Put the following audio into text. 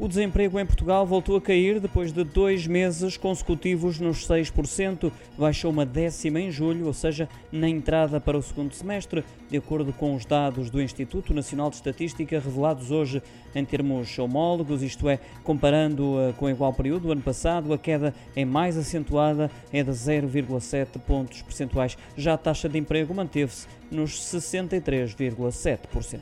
O desemprego em Portugal voltou a cair depois de dois meses consecutivos nos 6%, baixou uma décima em julho, ou seja, na entrada para o segundo semestre, de acordo com os dados do Instituto Nacional de Estatística revelados hoje em termos homólogos, isto é, comparando eh, com o igual período do ano passado, a queda é mais acentuada, é de 0,7 pontos percentuais. Já a taxa de emprego manteve-se nos 63,7%.